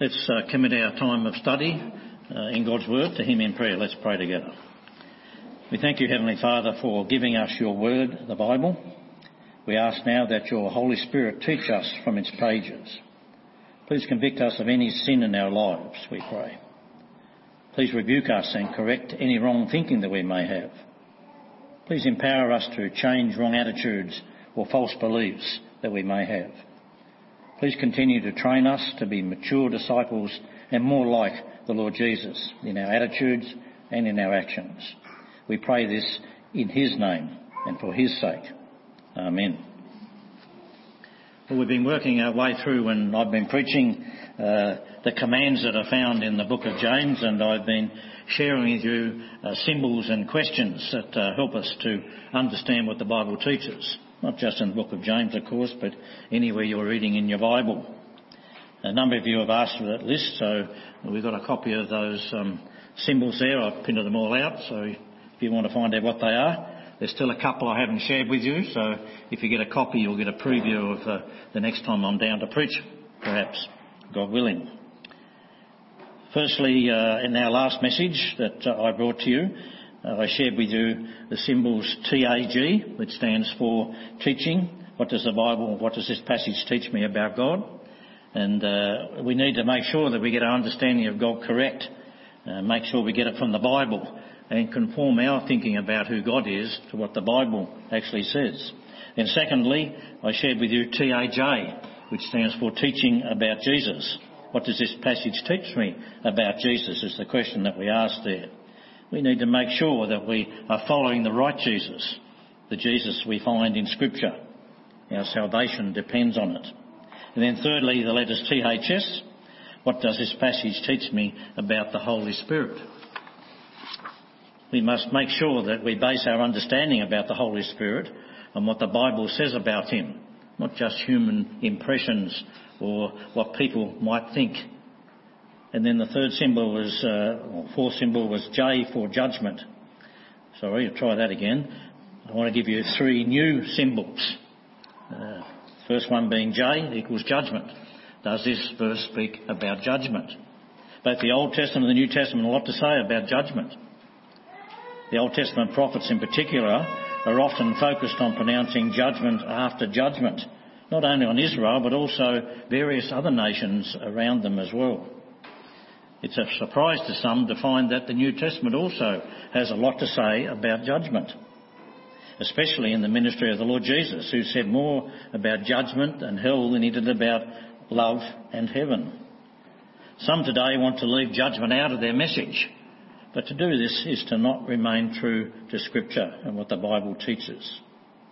Let's uh, commit our time of study uh, in God's Word to Him in prayer. Let's pray together. We thank you, Heavenly Father, for giving us your Word, the Bible. We ask now that your Holy Spirit teach us from its pages. Please convict us of any sin in our lives, we pray. Please rebuke us and correct any wrong thinking that we may have. Please empower us to change wrong attitudes or false beliefs that we may have. Please continue to train us to be mature disciples and more like the Lord Jesus in our attitudes and in our actions. We pray this in His name and for His sake. Amen. Well, we've been working our way through and I've been preaching uh, the commands that are found in the book of James and I've been sharing with you uh, symbols and questions that uh, help us to understand what the Bible teaches. Not just in the book of James, of course, but anywhere you're reading in your Bible. A number of you have asked for that list, so we've got a copy of those um, symbols there. I've printed them all out, so if you want to find out what they are, there's still a couple I haven't shared with you, so if you get a copy, you'll get a preview of uh, the next time I'm down to preach, perhaps, God willing. Firstly, uh, in our last message that uh, I brought to you, I shared with you the symbols TAG, which stands for teaching. What does the Bible, what does this passage teach me about God? And uh, we need to make sure that we get our understanding of God correct, uh, make sure we get it from the Bible, and conform our thinking about who God is to what the Bible actually says. And secondly, I shared with you TAJ, which stands for teaching about Jesus. What does this passage teach me about Jesus is the question that we asked there. We need to make sure that we are following the right Jesus, the Jesus we find in Scripture. Our salvation depends on it. And then thirdly, the letters THS. What does this passage teach me about the Holy Spirit? We must make sure that we base our understanding about the Holy Spirit on what the Bible says about Him, not just human impressions or what people might think and then the third symbol was, uh, or fourth symbol was J for judgment. Sorry, I'll try that again. I want to give you three new symbols. Uh, first one being J equals judgment. Does this verse speak about judgment? Both the Old Testament and the New Testament have a lot to say about judgment. The Old Testament prophets in particular are often focused on pronouncing judgment after judgment, not only on Israel but also various other nations around them as well. It's a surprise to some to find that the New Testament also has a lot to say about judgment, especially in the ministry of the Lord Jesus, who said more about judgment and hell than he did about love and heaven. Some today want to leave judgment out of their message, but to do this is to not remain true to Scripture and what the Bible teaches.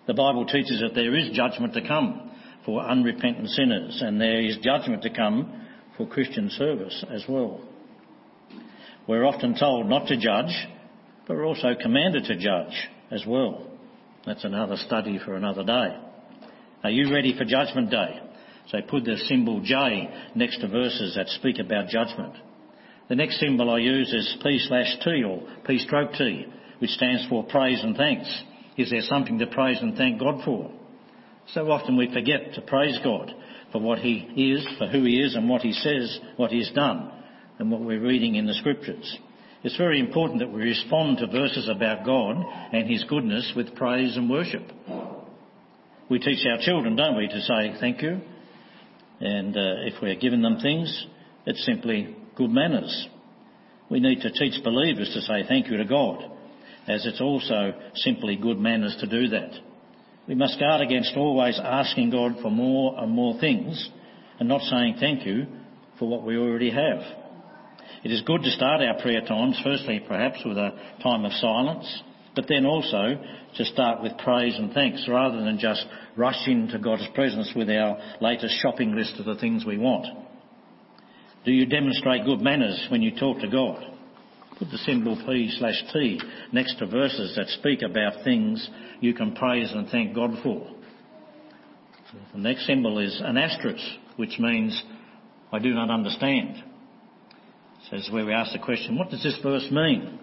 The Bible teaches that there is judgment to come for unrepentant sinners, and there is judgment to come for Christian service as well. We're often told not to judge, but we're also commanded to judge as well. That's another study for another day. Are you ready for Judgment Day? So put the symbol J next to verses that speak about judgment. The next symbol I use is P slash T or P stroke T, which stands for praise and thanks. Is there something to praise and thank God for? So often we forget to praise God for what He is, for who He is and what He says, what He's done and what we're reading in the scriptures. It's very important that we respond to verses about God and His goodness with praise and worship. We teach our children, don't we, to say thank you. And uh, if we're giving them things, it's simply good manners. We need to teach believers to say thank you to God, as it's also simply good manners to do that. We must guard against always asking God for more and more things and not saying thank you for what we already have. It is good to start our prayer times, firstly perhaps with a time of silence, but then also to start with praise and thanks rather than just rush into God's presence with our latest shopping list of the things we want. Do you demonstrate good manners when you talk to God? Put the symbol P slash T next to verses that speak about things you can praise and thank God for. The next symbol is an asterisk, which means I do not understand. So this is where we ask the question, what does this verse mean?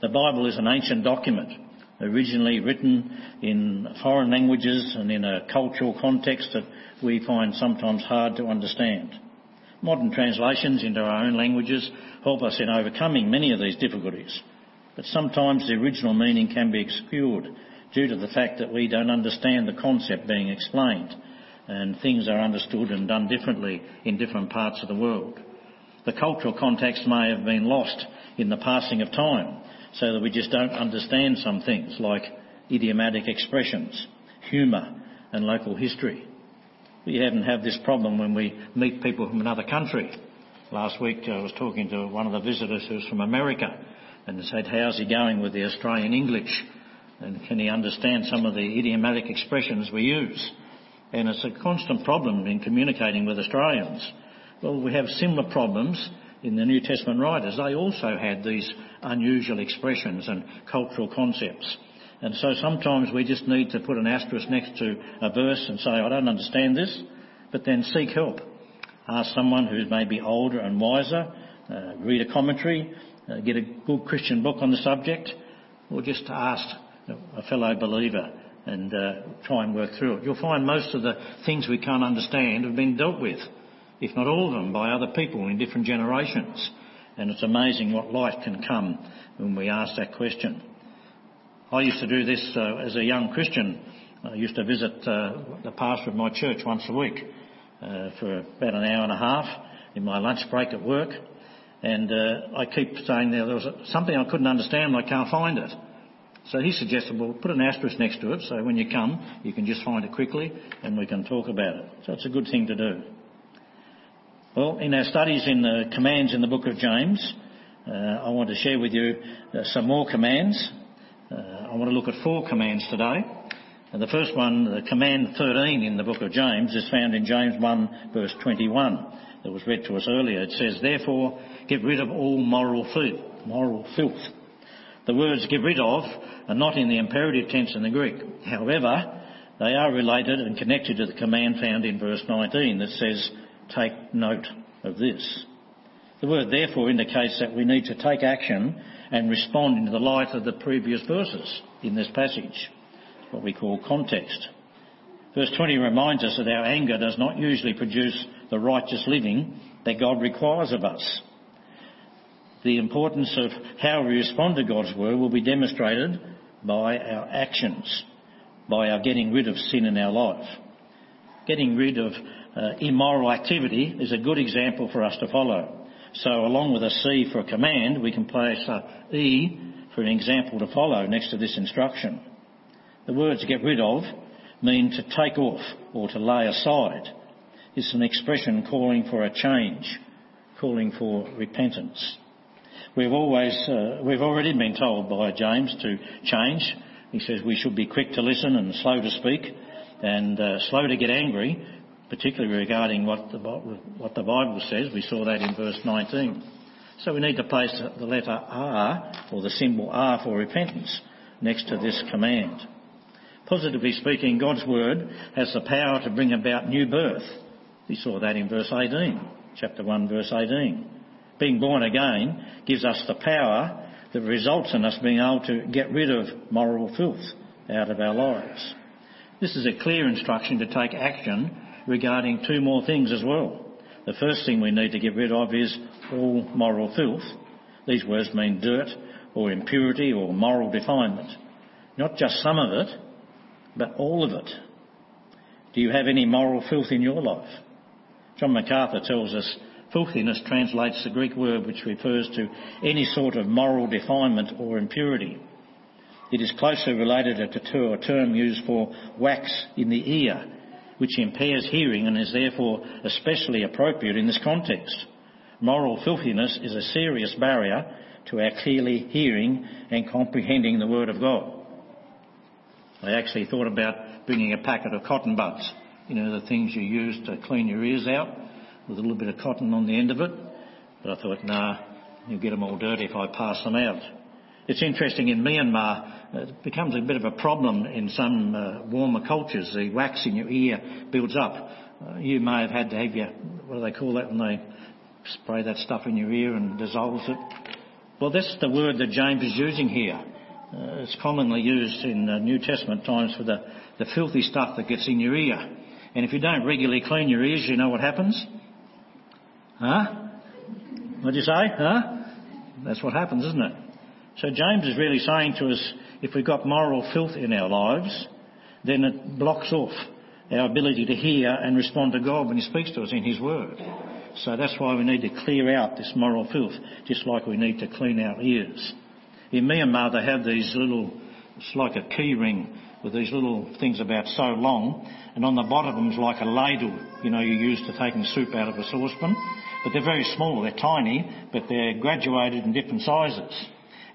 The Bible is an ancient document, originally written in foreign languages and in a cultural context that we find sometimes hard to understand. Modern translations into our own languages help us in overcoming many of these difficulties, but sometimes the original meaning can be obscured due to the fact that we don't understand the concept being explained and things are understood and done differently in different parts of the world. The cultural context may have been lost in the passing of time so that we just don't understand some things like idiomatic expressions, humour and local history. We haven't had this problem when we meet people from another country. Last week I was talking to one of the visitors who's from America and said, how's he going with the Australian English? And can he understand some of the idiomatic expressions we use? And it's a constant problem in communicating with Australians. Well, we have similar problems in the New Testament writers. They also had these unusual expressions and cultural concepts. And so sometimes we just need to put an asterisk next to a verse and say, I don't understand this, but then seek help. Ask someone who's maybe older and wiser, uh, read a commentary, uh, get a good Christian book on the subject, or just ask a fellow believer and uh, try and work through it. You'll find most of the things we can't understand have been dealt with, if not all of them, by other people in different generations. And it's amazing what light can come when we ask that question. I used to do this uh, as a young Christian. I used to visit uh, the pastor of my church once a week uh, for about an hour and a half in my lunch break at work. And uh, I keep saying there, there was something I couldn't understand and I can't find it. So he suggested, well, put an asterisk next to it so when you come, you can just find it quickly and we can talk about it. So it's a good thing to do. Well, in our studies in the commands in the book of James, uh, I want to share with you uh, some more commands uh, I want to look at four commands today. And the first one, the command 13 in the book of James, is found in James 1 verse 21 that was read to us earlier. It says, therefore, get rid of all moral filth. Moral filth. The words get rid of are not in the imperative tense in the Greek. However, they are related and connected to the command found in verse 19 that says, take note of this. The word therefore indicates that we need to take action and respond in the light of the previous verses in this passage, what we call context. Verse 20 reminds us that our anger does not usually produce the righteous living that God requires of us. The importance of how we respond to God's word will be demonstrated by our actions, by our getting rid of sin in our life. Getting rid of immoral activity is a good example for us to follow. So along with a C for a command, we can place a E for an example to follow next to this instruction. The words get rid of mean to take off or to lay aside. It's an expression calling for a change, calling for repentance. We've always, uh, we've already been told by James to change. He says we should be quick to listen and slow to speak and uh, slow to get angry particularly regarding what the, what the Bible says. We saw that in verse 19. So we need to place the letter R, or the symbol R for repentance, next to this command. Positively speaking, God's Word has the power to bring about new birth. We saw that in verse 18, chapter 1, verse 18. Being born again gives us the power that results in us being able to get rid of moral filth out of our lives. This is a clear instruction to take action regarding two more things as well. The first thing we need to get rid of is all moral filth. These words mean dirt or impurity or moral defilement. Not just some of it, but all of it. Do you have any moral filth in your life? John MacArthur tells us filthiness translates the Greek word which refers to any sort of moral defilement or impurity. It is closely related to a term used for wax in the ear which impairs hearing and is therefore especially appropriate in this context. Moral filthiness is a serious barrier to our clearly hearing and comprehending the Word of God. I actually thought about bringing a packet of cotton buds, you know, the things you use to clean your ears out with a little bit of cotton on the end of it. But I thought, nah, you'll get them all dirty if I pass them out. It's interesting in Myanmar, it becomes a bit of a problem in some uh, warmer cultures. The wax in your ear builds up. Uh, you may have had to have your, what do they call that when they spray that stuff in your ear and dissolves it? Well, that's the word that James is using here. Uh, it's commonly used in uh, New Testament times for the, the filthy stuff that gets in your ear. And if you don't regularly clean your ears, you know what happens? Huh? What'd you say? Huh? That's what happens, isn't it? So James is really saying to us, if we've got moral filth in our lives, then it blocks off our ability to hear and respond to God when He speaks to us in His Word. So that's why we need to clear out this moral filth, just like we need to clean our ears. In Myanmar, they have these little, it's like a key ring with these little things about so long, and on the bottom of them is like a ladle, you know, you use to taking soup out of a saucepan. But they're very small, they're tiny, but they're graduated in different sizes.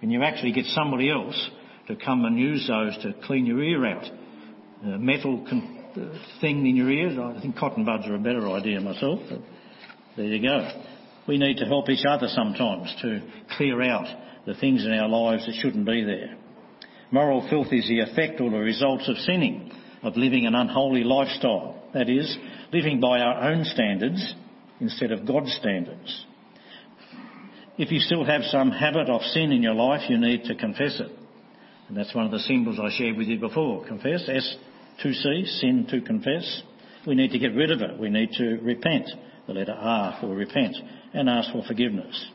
And you actually get somebody else to come and use those to clean your ear out. A metal con- thing in your ears, I think cotton buds are a better idea myself, but there you go. We need to help each other sometimes to clear out the things in our lives that shouldn't be there. Moral filth is the effect or the results of sinning, of living an unholy lifestyle. That is, living by our own standards instead of God's standards. If you still have some habit of sin in your life, you need to confess it. And that's one of the symbols I shared with you before. Confess, S2C, sin to confess. We need to get rid of it. We need to repent, the letter R for repent, and ask for forgiveness.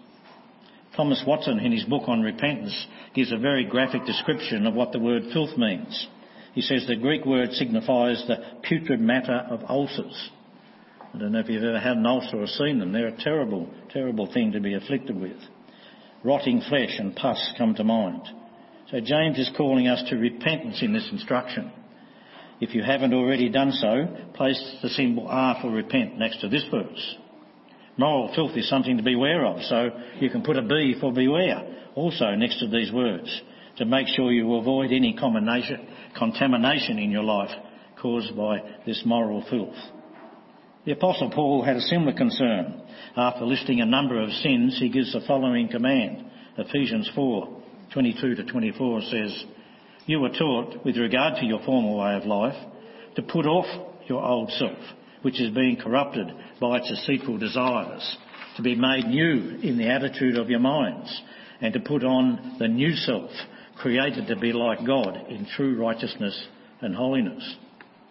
Thomas Watson, in his book on repentance, gives a very graphic description of what the word filth means. He says the Greek word signifies the putrid matter of ulcers. I don't know if you've ever had an ulcer or seen them. They're a terrible, terrible thing to be afflicted with. Rotting flesh and pus come to mind. So James is calling us to repentance in this instruction. If you haven't already done so, place the symbol R for repent next to this verse. Moral filth is something to beware of, so you can put a B for beware also next to these words to make sure you avoid any contamination in your life caused by this moral filth. The Apostle Paul had a similar concern. After listing a number of sins, he gives the following command. Ephesians 4, 22 to 24 says, You were taught, with regard to your former way of life, to put off your old self, which is being corrupted by its deceitful desires, to be made new in the attitude of your minds, and to put on the new self, created to be like God in true righteousness and holiness.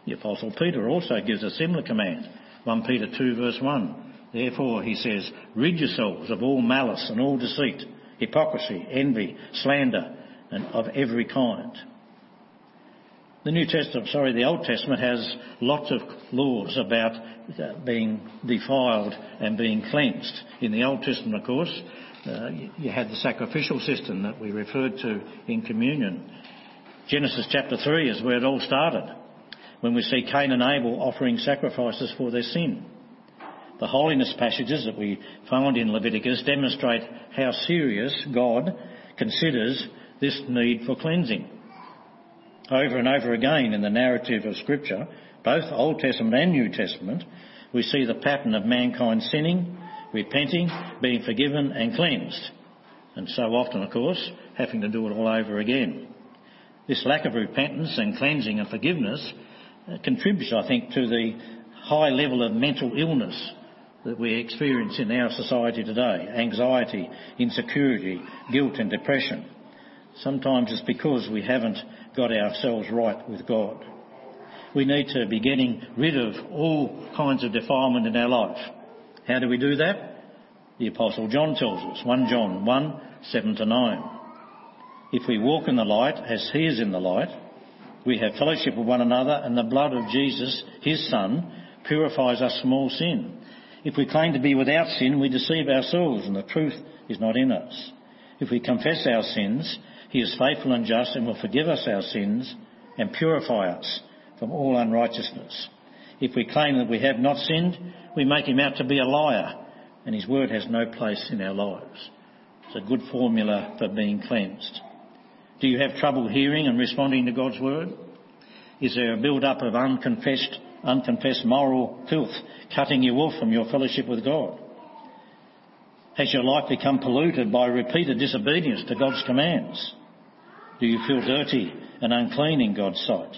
The Apostle Peter also gives a similar command 1 Peter 2 verse 1. Therefore, he says, rid yourselves of all malice and all deceit, hypocrisy, envy, slander, and of every kind. The New Testament, sorry, the Old Testament has lots of laws about uh, being defiled and being cleansed. In the Old Testament, of course, uh, you had the sacrificial system that we referred to in communion. Genesis chapter 3 is where it all started when we see Cain and Abel offering sacrifices for their sin. The holiness passages that we find in Leviticus demonstrate how serious God considers this need for cleansing. Over and over again in the narrative of Scripture, both Old Testament and New Testament, we see the pattern of mankind sinning, repenting, being forgiven and cleansed. And so often, of course, having to do it all over again. This lack of repentance and cleansing and forgiveness contributes, I think, to the high level of mental illness that we experience in our society today. Anxiety, insecurity, guilt and depression. Sometimes it's because we haven't got ourselves right with God. We need to be getting rid of all kinds of defilement in our life. How do we do that? The Apostle John tells us, 1 John 1, 7 to 9. If we walk in the light as he is in the light, we have fellowship with one another, and the blood of Jesus, his Son, purifies us from all sin. If we claim to be without sin, we deceive ourselves, and the truth is not in us. If we confess our sins, he is faithful and just and will forgive us our sins and purify us from all unrighteousness. If we claim that we have not sinned, we make him out to be a liar, and his word has no place in our lives. It's a good formula for being cleansed. Do you have trouble hearing and responding to God's word? Is there a build-up of unconfessed, unconfessed moral filth cutting you off from your fellowship with God? Has your life become polluted by repeated disobedience to God's commands? Do you feel dirty and unclean in God's sight?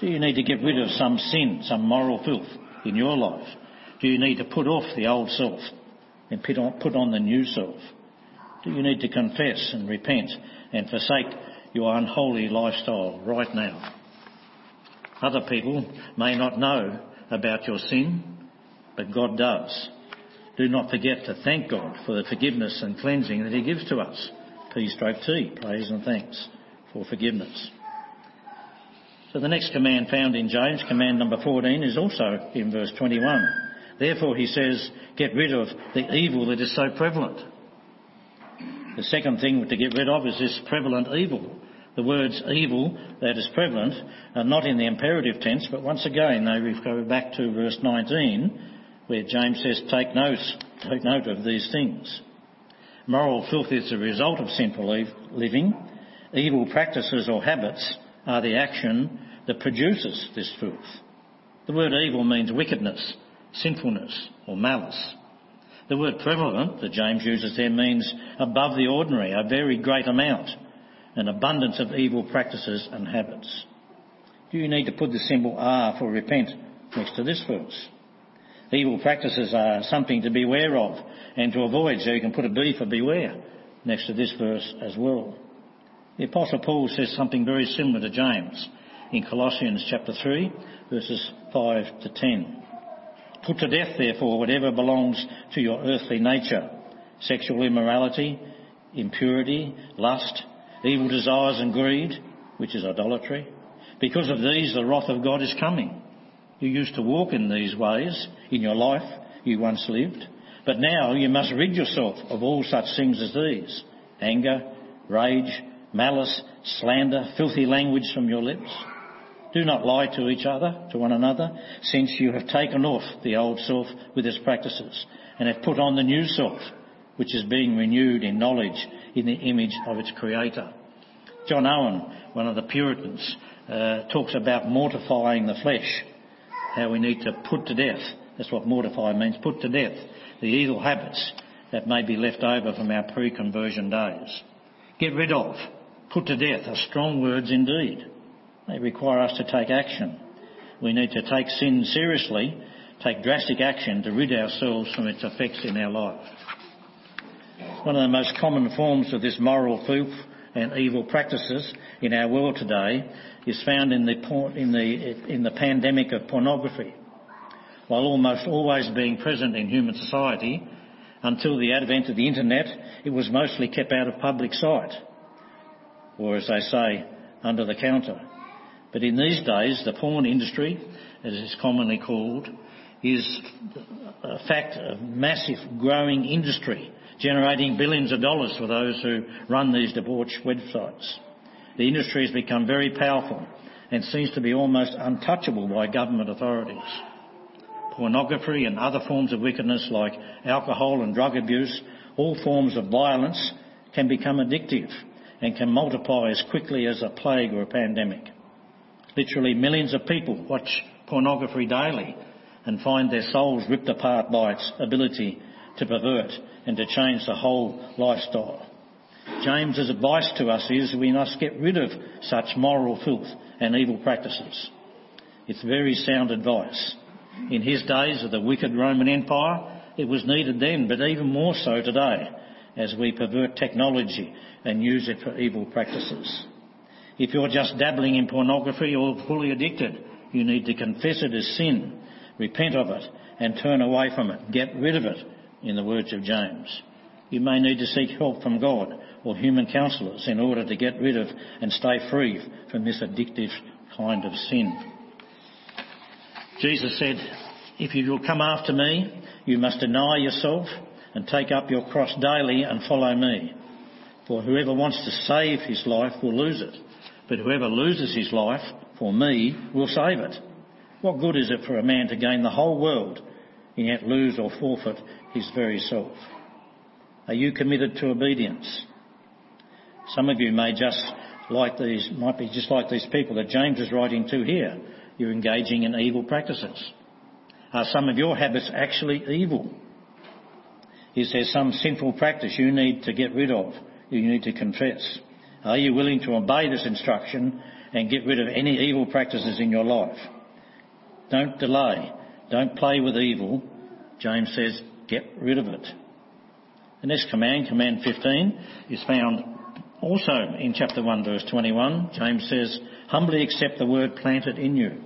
Do you need to get rid of some sin, some moral filth in your life? Do you need to put off the old self and put on, put on the new self? You need to confess and repent and forsake your unholy lifestyle right now. Other people may not know about your sin, but God does. Do not forget to thank God for the forgiveness and cleansing that He gives to us. P stroke T, praise and thanks for forgiveness. So the next command found in James, command number 14, is also in verse 21. Therefore, he says, get rid of the evil that is so prevalent. The second thing to get rid of is this prevalent evil. The words evil that is prevalent are not in the imperative tense, but once again they go back to verse 19 where James says, take note, take note of these things. Moral filth is the result of sinful living. Evil practices or habits are the action that produces this filth. The word evil means wickedness, sinfulness or malice. The word prevalent that James uses there means above the ordinary, a very great amount, an abundance of evil practices and habits. Do you need to put the symbol R for repent next to this verse? Evil practices are something to beware of and to avoid, so you can put a B for beware next to this verse as well. The Apostle Paul says something very similar to James in Colossians chapter 3, verses 5 to 10. Put to death, therefore, whatever belongs to your earthly nature sexual immorality, impurity, lust, evil desires, and greed, which is idolatry. Because of these, the wrath of God is coming. You used to walk in these ways in your life you once lived, but now you must rid yourself of all such things as these anger, rage, malice, slander, filthy language from your lips. Do not lie to each other, to one another, since you have taken off the old self with its practices and have put on the new self, which is being renewed in knowledge in the image of its creator. John Owen, one of the Puritans, uh, talks about mortifying the flesh, how we need to put to death. That's what mortify means, put to death the evil habits that may be left over from our pre-conversion days. Get rid of, put to death are strong words indeed. They require us to take action. We need to take sin seriously, take drastic action to rid ourselves from its effects in our life. One of the most common forms of this moral filth and evil practices in our world today is found in the, in the, in the pandemic of pornography. While almost always being present in human society, until the advent of the internet, it was mostly kept out of public sight, or as they say, under the counter. But in these days, the porn industry, as it's commonly called, is a fact of massive growing industry, generating billions of dollars for those who run these debauched websites. The industry has become very powerful and seems to be almost untouchable by government authorities. Pornography and other forms of wickedness like alcohol and drug abuse, all forms of violence can become addictive and can multiply as quickly as a plague or a pandemic. Literally millions of people watch pornography daily and find their souls ripped apart by its ability to pervert and to change the whole lifestyle. James's advice to us is we must get rid of such moral filth and evil practices. It's very sound advice. In his days of the wicked Roman Empire, it was needed then, but even more so today as we pervert technology and use it for evil practices. If you're just dabbling in pornography or fully addicted, you need to confess it as sin, repent of it, and turn away from it. Get rid of it, in the words of James. You may need to seek help from God or human counsellors in order to get rid of and stay free from this addictive kind of sin. Jesus said, If you will come after me, you must deny yourself and take up your cross daily and follow me. For whoever wants to save his life will lose it but whoever loses his life for me will save it. What good is it for a man to gain the whole world and yet lose or forfeit his very self? Are you committed to obedience? Some of you may just like these, might be just like these people that James is writing to here. You're engaging in evil practices. Are some of your habits actually evil? Is there some sinful practice you need to get rid of? You need to confess? Are you willing to obey this instruction and get rid of any evil practices in your life? Don't delay. Don't play with evil. James says, get rid of it. The next command, command 15, is found also in chapter 1 verse 21. James says, humbly accept the word planted in you.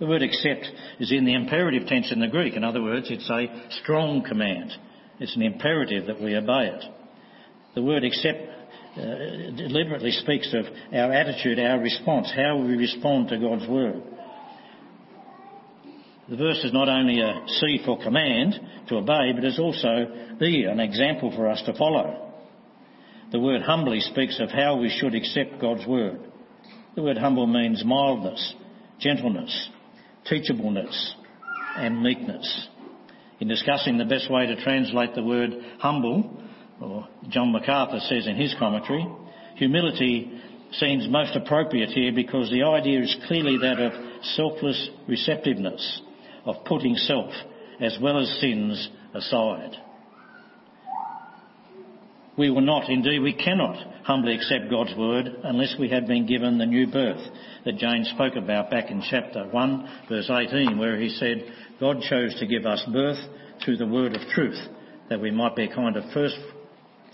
The word accept is in the imperative tense in the Greek. In other words, it's a strong command. It's an imperative that we obey it. The word accept Uh, deliberately speaks of our attitude, our response, how we respond to God's word. The verse is not only a C for command to obey, but is also E, an example for us to follow. The word humbly speaks of how we should accept God's word. The word humble means mildness, gentleness, teachableness, and meekness. In discussing the best way to translate the word humble, or John MacArthur says in his commentary, humility seems most appropriate here because the idea is clearly that of selfless receptiveness, of putting self as well as sins aside. We will not, indeed we cannot humbly accept God's word unless we have been given the new birth that James spoke about back in chapter 1 verse 18 where he said, God chose to give us birth through the word of truth that we might be a kind of first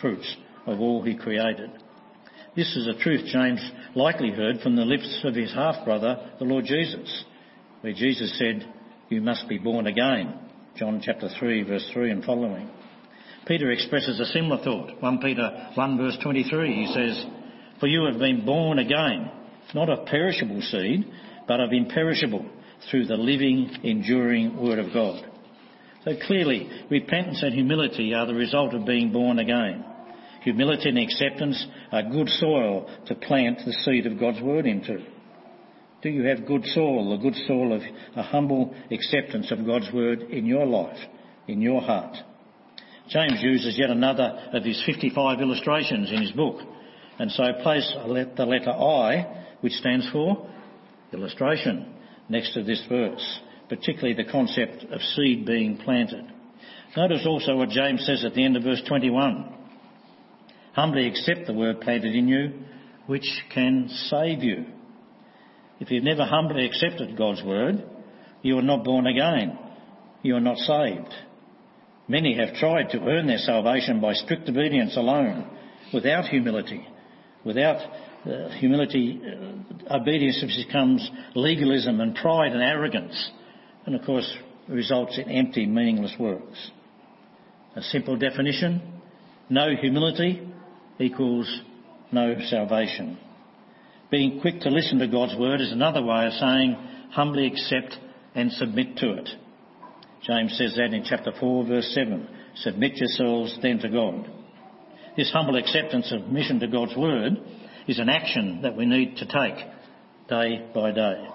fruits of all he created. This is a truth James likely heard from the lips of his half-brother, the Lord Jesus, where Jesus said, you must be born again. John chapter 3 verse 3 and following. Peter expresses a similar thought. 1 Peter 1 verse 23, he says, For you have been born again, not of perishable seed, but of imperishable, through the living, enduring Word of God. So clearly, repentance and humility are the result of being born again. Humility and acceptance are good soil to plant the seed of God's Word into. Do you have good soil, the good soil of a humble acceptance of God's Word in your life, in your heart? James uses yet another of his 55 illustrations in his book, and so place the letter I, which stands for illustration, next to this verse, particularly the concept of seed being planted. Notice also what James says at the end of verse 21. Humbly accept the word planted in you, which can save you. If you've never humbly accepted God's word, you are not born again. You are not saved. Many have tried to earn their salvation by strict obedience alone, without humility. Without uh, humility, uh, obedience becomes legalism and pride and arrogance, and of course results in empty, meaningless works. A simple definition, no humility equals no salvation. Being quick to listen to God's word is another way of saying humbly accept and submit to it. James says that in chapter 4 verse 7. Submit yourselves then to God. This humble acceptance of mission to God's word is an action that we need to take day by day.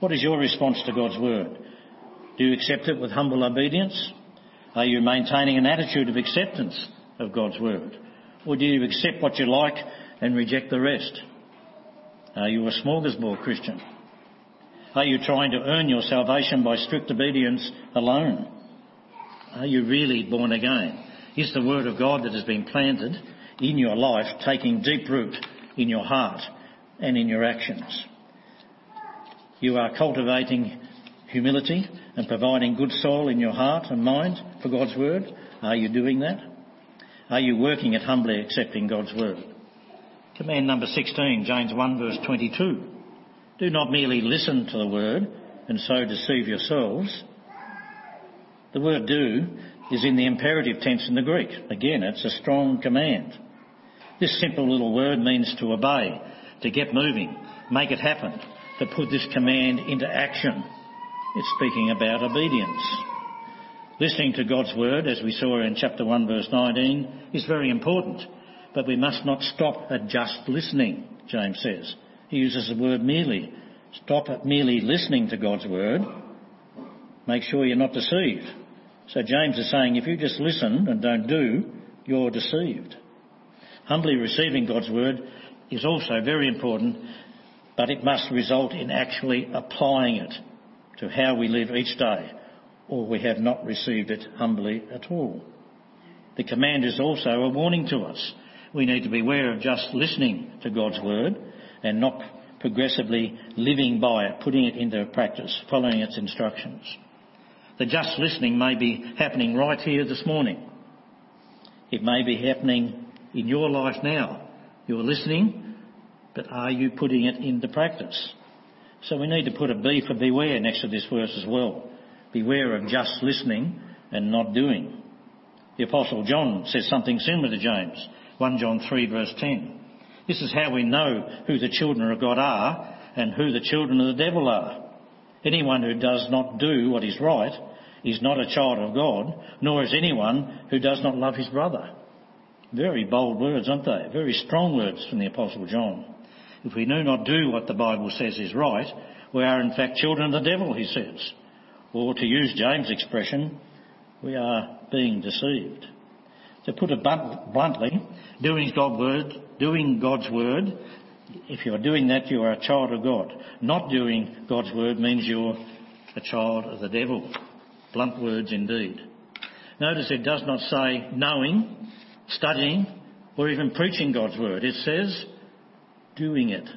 What is your response to God's word? Do you accept it with humble obedience? Are you maintaining an attitude of acceptance of God's word? Or do you accept what you like and reject the rest? Are you a smorgasbord Christian? Are you trying to earn your salvation by strict obedience alone? Are you really born again? Is the Word of God that has been planted in your life taking deep root in your heart and in your actions? You are cultivating humility and providing good soil in your heart and mind for God's Word. Are you doing that? Are you working at humbly accepting God's Word? Command number 16, James 1 verse 22. Do not merely listen to the word and so deceive yourselves. The word do is in the imperative tense in the Greek. Again, it's a strong command. This simple little word means to obey, to get moving, make it happen, to put this command into action. It's speaking about obedience. Listening to God's word, as we saw in chapter 1 verse 19, is very important, but we must not stop at just listening, James says. He uses the word merely. Stop at merely listening to God's word. Make sure you're not deceived. So James is saying if you just listen and don't do, you're deceived. Humbly receiving God's word is also very important, but it must result in actually applying it to how we live each day, or we have not received it humbly at all. The command is also a warning to us. We need to be aware of just listening to God's word and not progressively living by it, putting it into practice, following its instructions. The just listening may be happening right here this morning. It may be happening in your life now. You're listening, but are you putting it into practice? So we need to put a B for beware next to this verse as well. Beware of just listening and not doing. The Apostle John says something similar to James. 1 John 3 verse 10. This is how we know who the children of God are and who the children of the devil are. Anyone who does not do what is right is not a child of God, nor is anyone who does not love his brother. Very bold words, aren't they? Very strong words from the Apostle John. If we do not do what the Bible says is right, we are in fact children of the devil, he says. Or to use James' expression, we are being deceived. To put it bluntly, doing God's word, doing God's word, if you're doing that, you are a child of God. Not doing God's word means you're a child of the devil. Blunt words indeed. Notice it does not say knowing, studying, or even preaching God's word. It says doing it.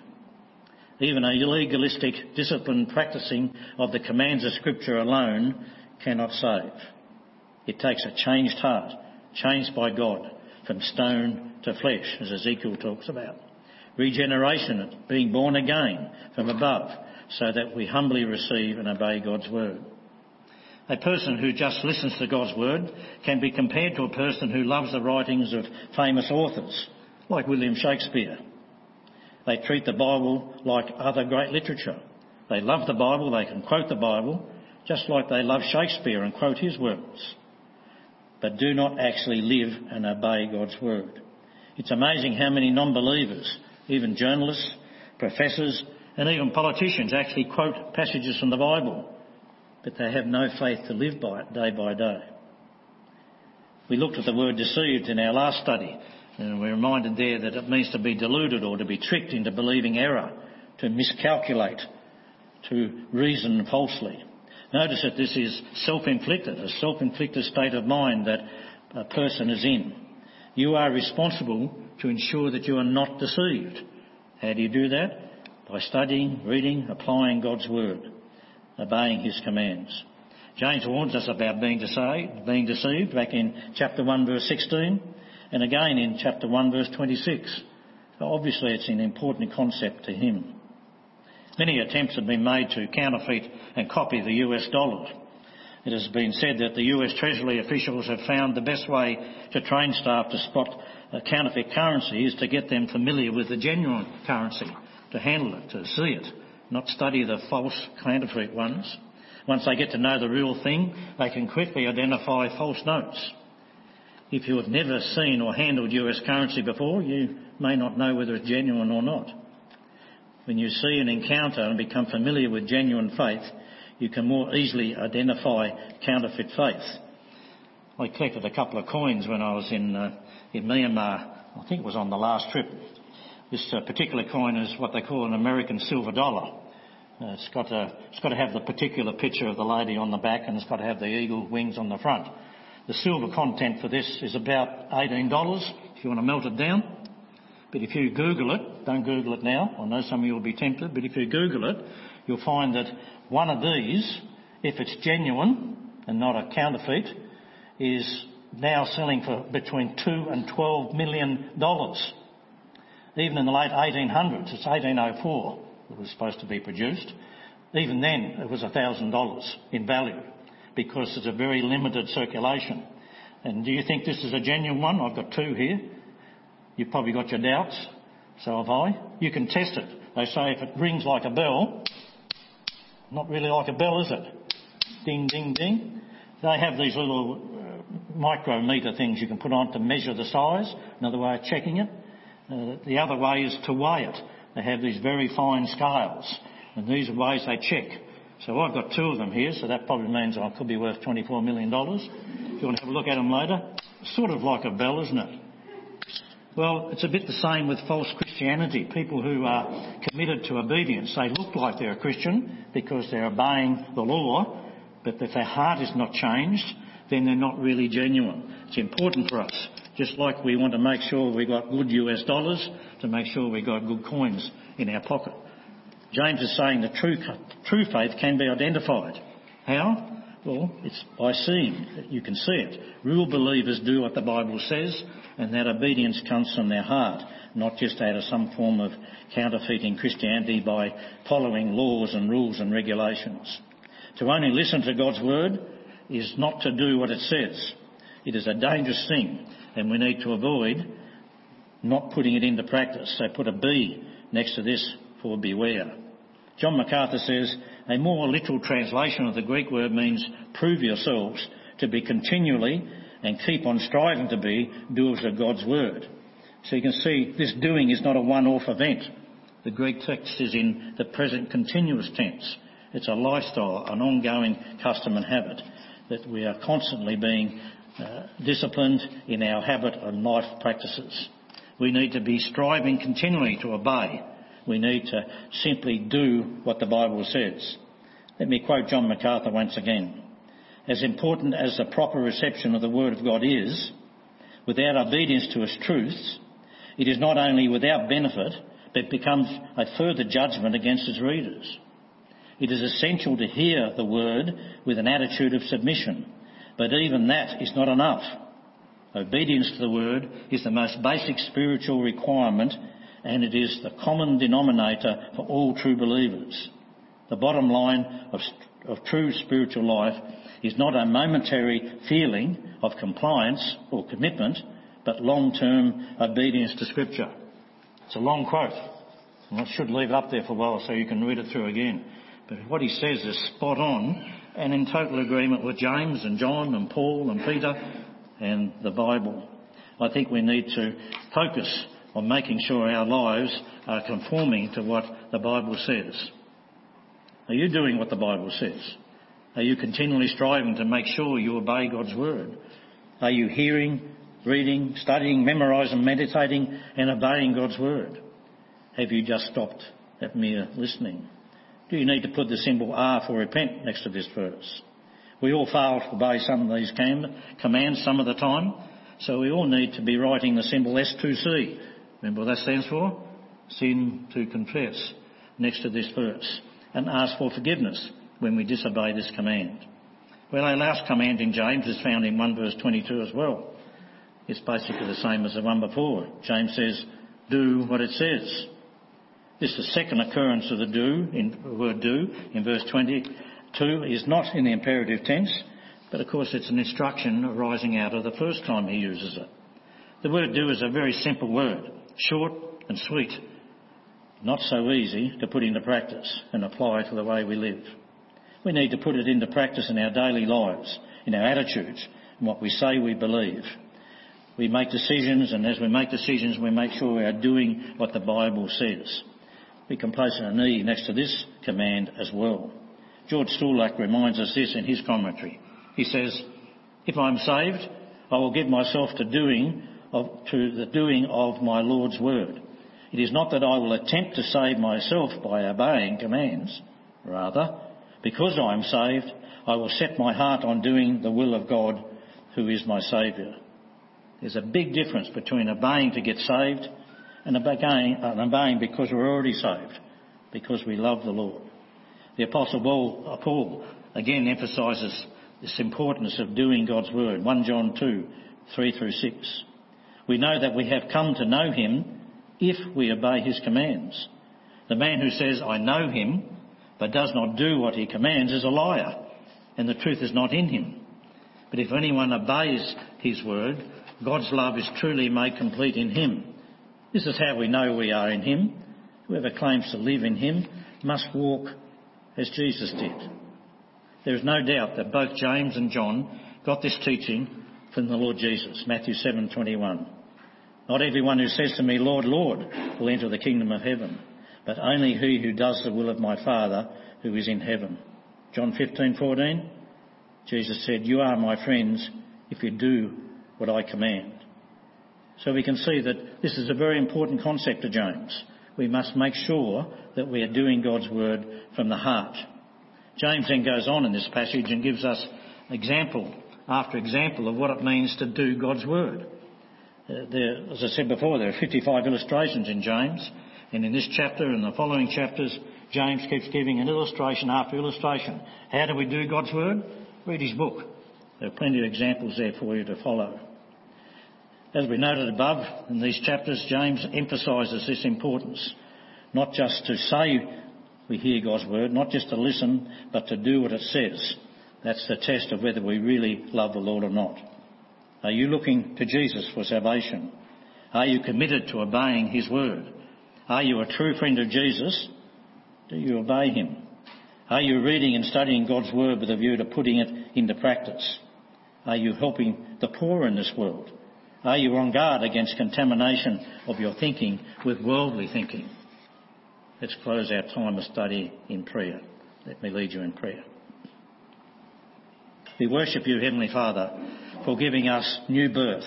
Even a legalistic discipline practicing of the commands of Scripture alone cannot save. It takes a changed heart, changed by God, from stone to flesh, as Ezekiel talks about. Regeneration, being born again from above, so that we humbly receive and obey God's word. A person who just listens to God's word can be compared to a person who loves the writings of famous authors, like William Shakespeare. They treat the Bible like other great literature. They love the Bible, they can quote the Bible, just like they love Shakespeare and quote his words, but do not actually live and obey God's word. It's amazing how many non-believers, even journalists, professors, and even politicians actually quote passages from the Bible, but they have no faith to live by it day by day. We looked at the word deceived in our last study, and we're reminded there that it means to be deluded or to be tricked into believing error, to miscalculate, to reason falsely. Notice that this is self-inflicted, a self-inflicted state of mind that a person is in. You are responsible to ensure that you are not deceived. How do you do that? By studying, reading, applying God's word, obeying his commands. James warns us about being deceived, being deceived back in chapter 1 verse 16 and again in chapter 1 verse 26. So obviously it's an important concept to him. Many attempts have been made to counterfeit and copy the US dollar. It has been said that the US Treasury officials have found the best way to train staff to spot counterfeit currency is to get them familiar with the genuine currency, to handle it, to see it, not study the false counterfeit ones. Once they get to know the real thing, they can quickly identify false notes. If you have never seen or handled US currency before, you may not know whether it's genuine or not. When you see and encounter and become familiar with genuine faith, you can more easily identify counterfeit faith. I collected a couple of coins when I was in, uh, in Myanmar. I think it was on the last trip. This uh, particular coin is what they call an American silver dollar. Uh, it's got to, it's got to have the particular picture of the lady on the back and it's got to have the eagle wings on the front. The silver content for this is about $18 if you want to melt it down. But if you Google it, don't Google it now, I know some of you will be tempted, but if you Google it, you'll find that one of these, if it's genuine and not a counterfeit, is now selling for between 2 and 12 million dollars. Even in the late 1800s, it's 1804 it was supposed to be produced. Even then, it was $1,000 in value because it's a very limited circulation. And do you think this is a genuine one? I've got two here. You've probably got your doubts. So have I. You can test it. They say if it rings like a bell, not really like a bell, is it? Ding, ding, ding. They have these little uh, micrometer things you can put on to measure the size. Another way of checking it. Uh, the other way is to weigh it. They have these very fine scales, and these are ways they check. So I've got two of them here, so that probably means I could be worth $24 million. If you want to have a look at them later, sort of like a bell, isn't it? Well, it's a bit the same with false Christianity. People who are committed to obedience, they look like they're a Christian because they're obeying the law, but if their heart is not changed, then they're not really genuine. It's important for us. Just like we want to make sure we got good US dollars, to make sure we got good coins in our pocket. James is saying the true, true faith can be identified. How? Well, it's by seeing. You can see it. Real believers do what the Bible says, and that obedience comes from their heart, not just out of some form of counterfeiting Christianity by following laws and rules and regulations. To only listen to God's word is not to do what it says. It is a dangerous thing, and we need to avoid not putting it into practice. So put a B next to this for beware. John MacArthur says a more literal translation of the Greek word means prove yourselves to be continually and keep on striving to be doers of God's word. So you can see this doing is not a one-off event. The Greek text is in the present continuous tense. It's a lifestyle, an ongoing custom and habit that we are constantly being uh, disciplined in our habit and life practices. We need to be striving continually to obey. We need to simply do what the Bible says. Let me quote John MacArthur once again. As important as the proper reception of the Word of God is, without obedience to its truths, it is not only without benefit, but becomes a further judgment against its readers. It is essential to hear the Word with an attitude of submission, but even that is not enough. Obedience to the Word is the most basic spiritual requirement and it is the common denominator for all true believers. The bottom line of, of true spiritual life is not a momentary feeling of compliance or commitment, but long-term obedience to Scripture. It's a long quote. And I should leave it up there for a while so you can read it through again. But what he says is spot on and in total agreement with James and John and Paul and Peter and the Bible. I think we need to focus on making sure our lives are conforming to what the Bible says. Are you doing what the Bible says? Are you continually striving to make sure you obey God's word? Are you hearing, reading, studying, memorising, meditating and obeying God's word? Have you just stopped at mere listening? Do you need to put the symbol R for repent next to this verse? We all fail to obey some of these commands some of the time, so we all need to be writing the symbol S2C. Remember what that stands for? Sin to confess next to this verse and ask for forgiveness when we disobey this command. Well, our last command in James is found in 1 verse 22 as well. It's basically the same as the one before. James says, do what it says. This is the second occurrence of the do, in the word do, in verse 22, is not in the imperative tense, but of course it's an instruction arising out of the first time he uses it. The word do is a very simple word, short and sweet not so easy to put into practice and apply to the way we live. We need to put it into practice in our daily lives, in our attitudes, in what we say we believe. We make decisions, and as we make decisions, we make sure we are doing what the Bible says. We can place an knee next to this command as well. George Stulac reminds us this in his commentary. He says, If I am saved, I will give myself to doing of, to the doing of my Lord's word. It is not that I will attempt to save myself by obeying commands. Rather, because I am saved, I will set my heart on doing the will of God, who is my Saviour. There's a big difference between obeying to get saved and obeying, uh, obeying because we're already saved, because we love the Lord. The Apostle Paul, Paul again emphasises this importance of doing God's word. 1 John 2, 3 through 6. We know that we have come to know him if we obey his commands. The man who says, I know him, but does not do what he commands is a liar, and the truth is not in him. But if anyone obeys his word, God's love is truly made complete in him. This is how we know we are in him. Whoever claims to live in him must walk as Jesus did. There is no doubt that both James and John got this teaching from the Lord Jesus, Matthew 7:21. Not everyone who says to me, Lord, Lord, will enter the kingdom of heaven, but only he who does the will of my Father who is in heaven. John 15:14. Jesus said, "You are my friends if you do what I command." So we can see that this is a very important concept to James. We must make sure that we are doing God's word from the heart. James then goes on in this passage and gives us example after example of what it means to do God's word. There, as I said before, there are 55 illustrations in James, and in this chapter and the following chapters, James keeps giving an illustration after illustration. How do we do God's word? Read his book. There are plenty of examples there for you to follow. As we noted above in these chapters, James emphasises this importance, not just to say we hear God's word, not just to listen, but to do what it says. That's the test of whether we really love the Lord or not. Are you looking to Jesus for salvation? Are you committed to obeying his word? Are you a true friend of Jesus? Do you obey him? Are you reading and studying God's word with a view to putting it into practice? Are you helping the poor in this world? Are you on guard against contamination of your thinking with worldly thinking? Let's close our time of study in prayer. Let me lead you in prayer. We worship you, Heavenly Father, for giving us new birth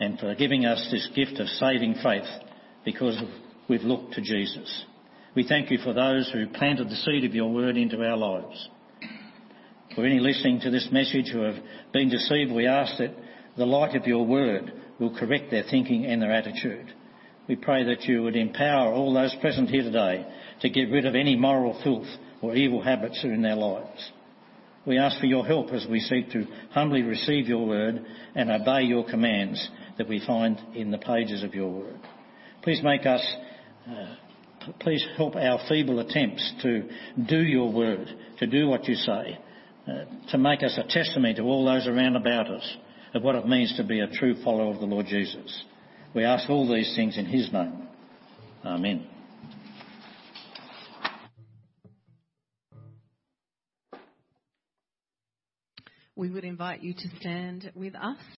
and for giving us this gift of saving faith because we've looked to Jesus. We thank you for those who planted the seed of your word into our lives. For any listening to this message who have been deceived, we ask that the light of your word will correct their thinking and their attitude. We pray that you would empower all those present here today to get rid of any moral filth or evil habits in their lives. We ask for your help as we seek to humbly receive your word and obey your commands that we find in the pages of your word. Please make us, uh, please help our feeble attempts to do your word, to do what you say, uh, to make us a testimony to all those around about us of what it means to be a true follower of the Lord Jesus. We ask all these things in his name. Amen. We would invite you to stand with us.